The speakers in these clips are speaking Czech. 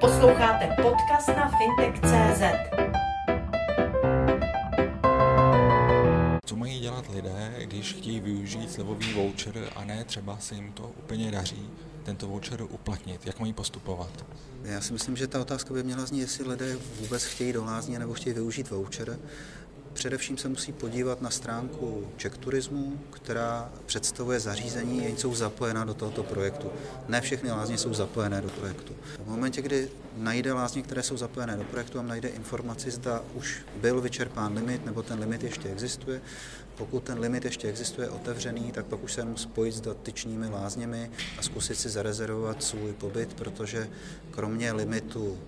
Posloucháte podcast na fintech.cz. Co mají dělat lidé, když chtějí využít slevový voucher a ne třeba se jim to úplně daří tento voucher uplatnit? Jak mají postupovat? Já si myslím, že ta otázka by měla znít, jestli lidé vůbec chtějí do lázně nebo chtějí využít voucher. Především se musí podívat na stránku Czech Turismu, která představuje zařízení, jen jsou zapojená do tohoto projektu. Ne všechny lázně jsou zapojené do projektu. V momentě, kdy najde lázně, které jsou zapojené do projektu a najde informaci, zda už byl vyčerpán limit nebo ten limit ještě existuje, pokud ten limit ještě existuje otevřený, tak pak už se jenom spojit s dotyčnými lázněmi a zkusit si zarezervovat svůj pobyt, protože kromě limitu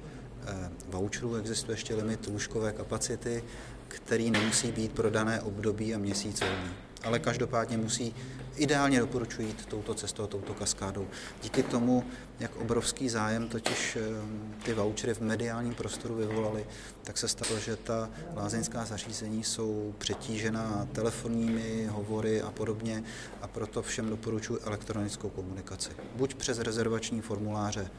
eh, voucherů existuje ještě limit lůžkové kapacity, který nemusí být pro dané období a měsícový. Ale každopádně musí ideálně doporučuji jít touto cestou, touto kaskádou. Díky tomu, jak obrovský zájem totiž eh, ty vouchery v mediálním prostoru vyvolaly, tak se stalo, že ta lázeňská zařízení jsou přetížena telefonními hovory a podobně a proto všem doporučuji elektronickou komunikaci. Buď přes rezervační formuláře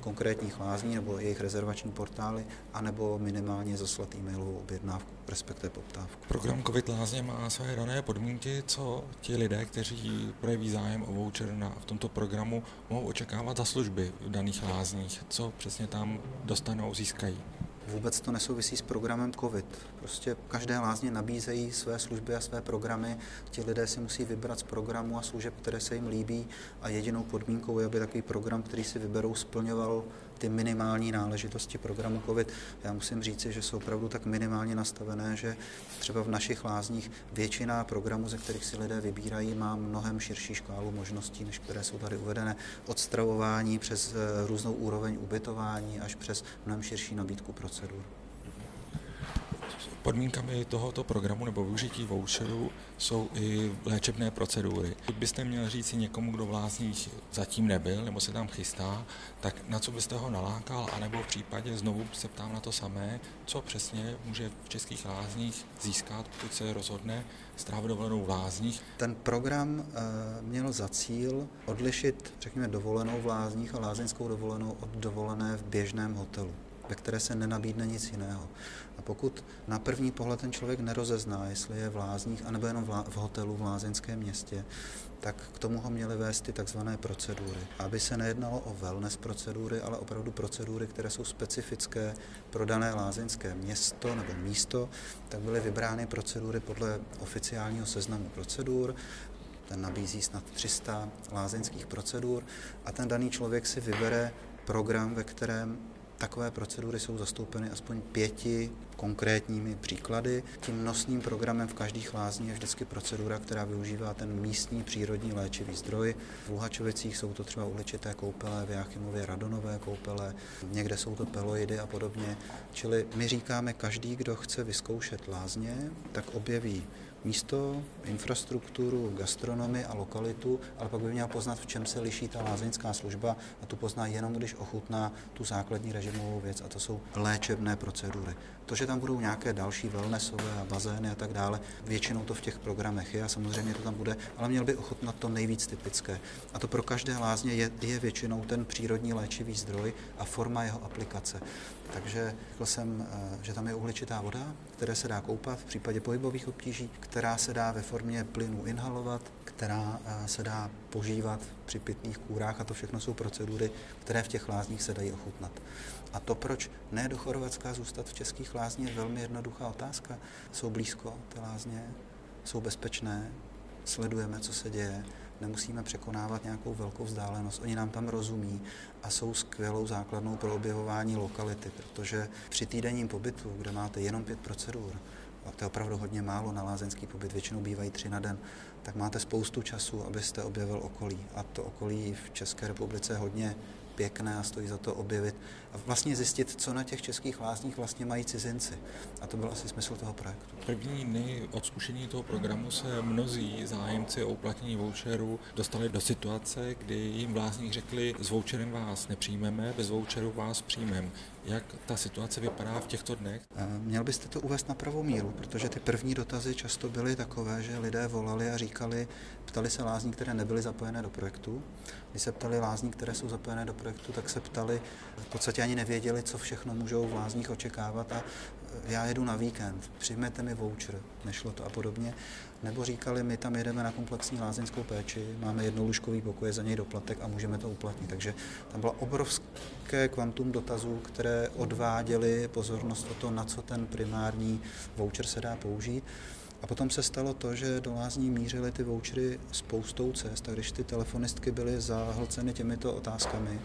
konkrétních lázní nebo jejich rezervační portály, anebo minimálně zaslat e-mailovou objednávku, respektive poptávku. Program COVID lázně má své dané podmínky, co ti lidé, kteří projeví zájem o voucher na, v tomto programu, mohou očekávat za služby v daných lázních, co přesně tam dostanou, získají. Vůbec to nesouvisí s programem COVID. Prostě každé lázně nabízejí své služby a své programy. Ti lidé si musí vybrat z programu a služeb, které se jim líbí a jedinou podmínkou je, aby takový program, který si vyberou, splňoval ty minimální náležitosti programu COVID. Já musím říci, že jsou opravdu tak minimálně nastavené, že třeba v našich lázních většina programů, ze kterých si lidé vybírají, má mnohem širší škálu možností, než které jsou tady uvedené. Od stravování přes eh, různou úroveň ubytování až přes mnohem širší nabídku procedur. Podmínkami tohoto programu nebo využití voucherů jsou i léčebné procedury. Pokud byste měl říct někomu, kdo v zatím nebyl nebo se tam chystá, tak na co byste ho nalákal, anebo v případě znovu se ptám na to samé, co přesně může v českých lázních získat, pokud se rozhodne strávit dovolenou v lázních. Ten program eh, měl za cíl odlišit, řekněme, dovolenou v lázních a lázeňskou dovolenou od dovolené v běžném hotelu ve které se nenabídne nic jiného. A pokud na první pohled ten člověk nerozezná, jestli je v lázních, anebo jenom v hotelu v lázeňském městě, tak k tomu ho měly vést ty takzvané procedury. Aby se nejednalo o wellness procedury, ale opravdu procedury, které jsou specifické pro dané lázeňské město nebo místo, tak byly vybrány procedury podle oficiálního seznamu procedur, ten nabízí snad 300 lázeňských procedur a ten daný člověk si vybere program, ve kterém Takové procedury jsou zastoupeny aspoň pěti konkrétními příklady. Tím nosným programem v každých lázní je vždycky procedura, která využívá ten místní přírodní léčivý zdroj. V Luhačovicích jsou to třeba uhličité koupele, v Jáchymově radonové koupele, někde jsou to peloidy a podobně. Čili my říkáme, každý, kdo chce vyzkoušet lázně, tak objeví místo, infrastrukturu, gastronomii a lokalitu, ale pak by měl poznat, v čem se liší ta lázeňská služba a tu pozná jenom, když ochutná tu základní režimovou věc a to jsou léčebné procedury. To, že tam budou nějaké další wellnessové a bazény a tak dále, většinou to v těch programech je a samozřejmě to tam bude, ale měl by ochutnat to nejvíc typické. A to pro každé lázně je, je většinou ten přírodní léčivý zdroj a forma jeho aplikace. Takže řekl jsem, eh, že tam je uhličitá voda, které se dá koupat v případě pohybových obtíží, která se dá ve formě plynu inhalovat, která eh, se dá požívat při pitných kůrách a to všechno jsou procedury, které v těch lázních se dají ochutnat. A to, proč ne do Chorvatska zůstat v českých lázních, je velmi jednoduchá otázka. Jsou blízko ty lázně, jsou bezpečné, sledujeme, co se děje, nemusíme překonávat nějakou velkou vzdálenost. Oni nám tam rozumí a jsou skvělou základnou pro objevování lokality, protože při týdenním pobytu, kde máte jenom pět procedur, a to je opravdu hodně málo na lázeňský pobyt, většinou bývají tři na den, tak máte spoustu času, abyste objevil okolí. A to okolí v České republice hodně pěkné a stojí za to objevit a vlastně zjistit, co na těch českých lázních vlastně mají cizinci. A to byl asi smysl toho projektu. První dny od zkušení toho programu se mnozí zájemci o uplatnění voucheru dostali do situace, kdy jim v lázních řekli, s voucherem vás nepřijmeme, bez voucheru vás přijmeme. Jak ta situace vypadá v těchto dnech? Měl byste to uvést na pravou míru, protože ty první dotazy často byly takové, že lidé volali a říkali, ptali se lázní, které nebyly zapojené do projektu. Když se ptali lázní, které jsou zapojené do projektu, tak se ptali, v podstatě ani nevěděli, co všechno můžou v lázních očekávat a já jedu na víkend, přijmete mi voucher, nešlo to a podobně. Nebo říkali, my tam jedeme na komplexní lázeňskou péči, máme jednolůžkový pokoj, za něj doplatek a můžeme to uplatnit. Takže tam bylo obrovské kvantum dotazů, které odváděly pozornost o to, na co ten primární voucher se dá použít. A potom se stalo to, že do lázní mířily ty vouchery spoustou cest a když ty telefonistky byly zahlceny těmito otázkami,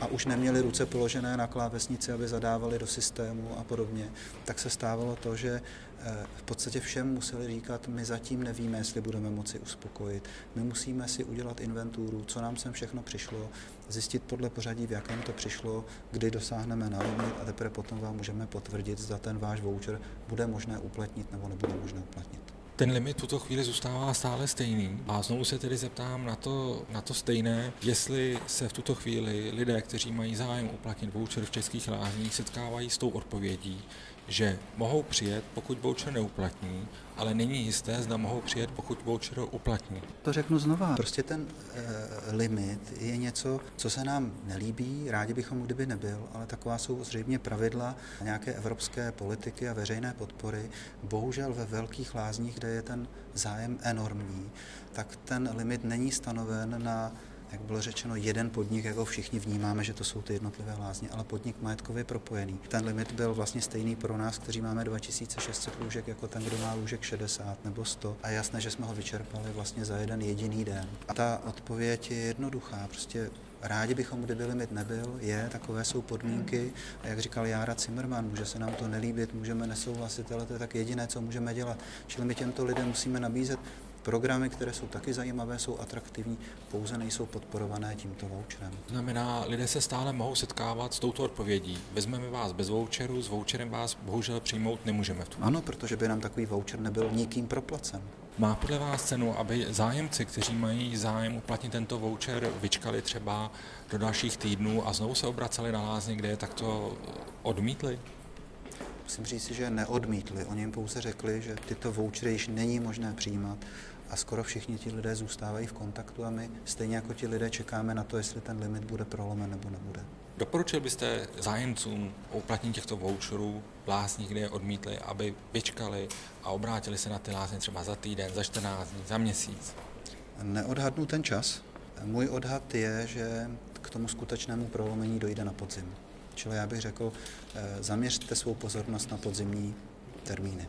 a už neměli ruce položené na klávesnici, aby zadávali do systému a podobně, tak se stávalo to, že eh, v podstatě všem museli říkat, my zatím nevíme, jestli budeme moci uspokojit. My musíme si udělat inventuru, co nám sem všechno přišlo, zjistit podle pořadí, v jakém to přišlo, kdy dosáhneme na limit a teprve potom vám můžeme potvrdit, zda ten váš voucher bude možné uplatnit nebo nebude možné uplatnit. Ten limit v tuto chvíli zůstává stále stejný. A znovu se tedy zeptám na to, na to stejné, jestli se v tuto chvíli lidé, kteří mají zájem uplatnit voucher v českých lázních, setkávají s tou odpovědí, že mohou přijet, pokud voucher neuplatní, ale není jisté, zda mohou přijet, pokud voucher uplatní. To řeknu znova. Prostě ten e, limit je něco, co se nám nelíbí, rádi bychom, kdyby nebyl, ale taková jsou zřejmě pravidla nějaké evropské politiky a veřejné podpory. Bohužel ve velkých lázních, kde je ten zájem enormní, tak ten limit není stanoven na jak bylo řečeno, jeden podnik, jako všichni vnímáme, že to jsou ty jednotlivé lázně, ale podnik majetkově propojený. Ten limit byl vlastně stejný pro nás, kteří máme 2600 lůžek, jako ten, kdo má lůžek 60 nebo 100. A jasné, že jsme ho vyčerpali vlastně za jeden jediný den. A ta odpověď je jednoduchá, prostě Rádi bychom, kdyby limit nebyl, je, takové jsou podmínky. A jak říkal Jára Zimmerman, může se nám to nelíbit, můžeme nesouhlasit, ale to je tak jediné, co můžeme dělat. Čili my těmto lidem musíme nabízet programy, které jsou taky zajímavé, jsou atraktivní, pouze nejsou podporované tímto voucherem. Znamená, lidé se stále mohou setkávat s touto odpovědí. Vezmeme vás bez voucheru, s voucherem vás bohužel přijmout nemůžeme. V tom. Ano, protože by nám takový voucher nebyl nikým proplacen. Má podle vás cenu, aby zájemci, kteří mají zájem uplatnit tento voucher, vyčkali třeba do dalších týdnů a znovu se obraceli na lázně, kde je takto odmítli? Musím říct, že neodmítli. Oni jim pouze řekli, že tyto vouchery již není možné přijímat a skoro všichni ti lidé zůstávají v kontaktu a my stejně jako ti lidé čekáme na to, jestli ten limit bude prolomen nebo nebude. Doporučil byste zájemcům o uplatnění těchto voucherů lázní, kde je odmítli, aby vyčkali a obrátili se na ty lázně třeba za týden, za 14 dní, za měsíc? Neodhadnu ten čas. Můj odhad je, že k tomu skutečnému prolomení dojde na podzim. Čili já bych řekl, eh, zaměřte svou pozornost na podzimní termíny.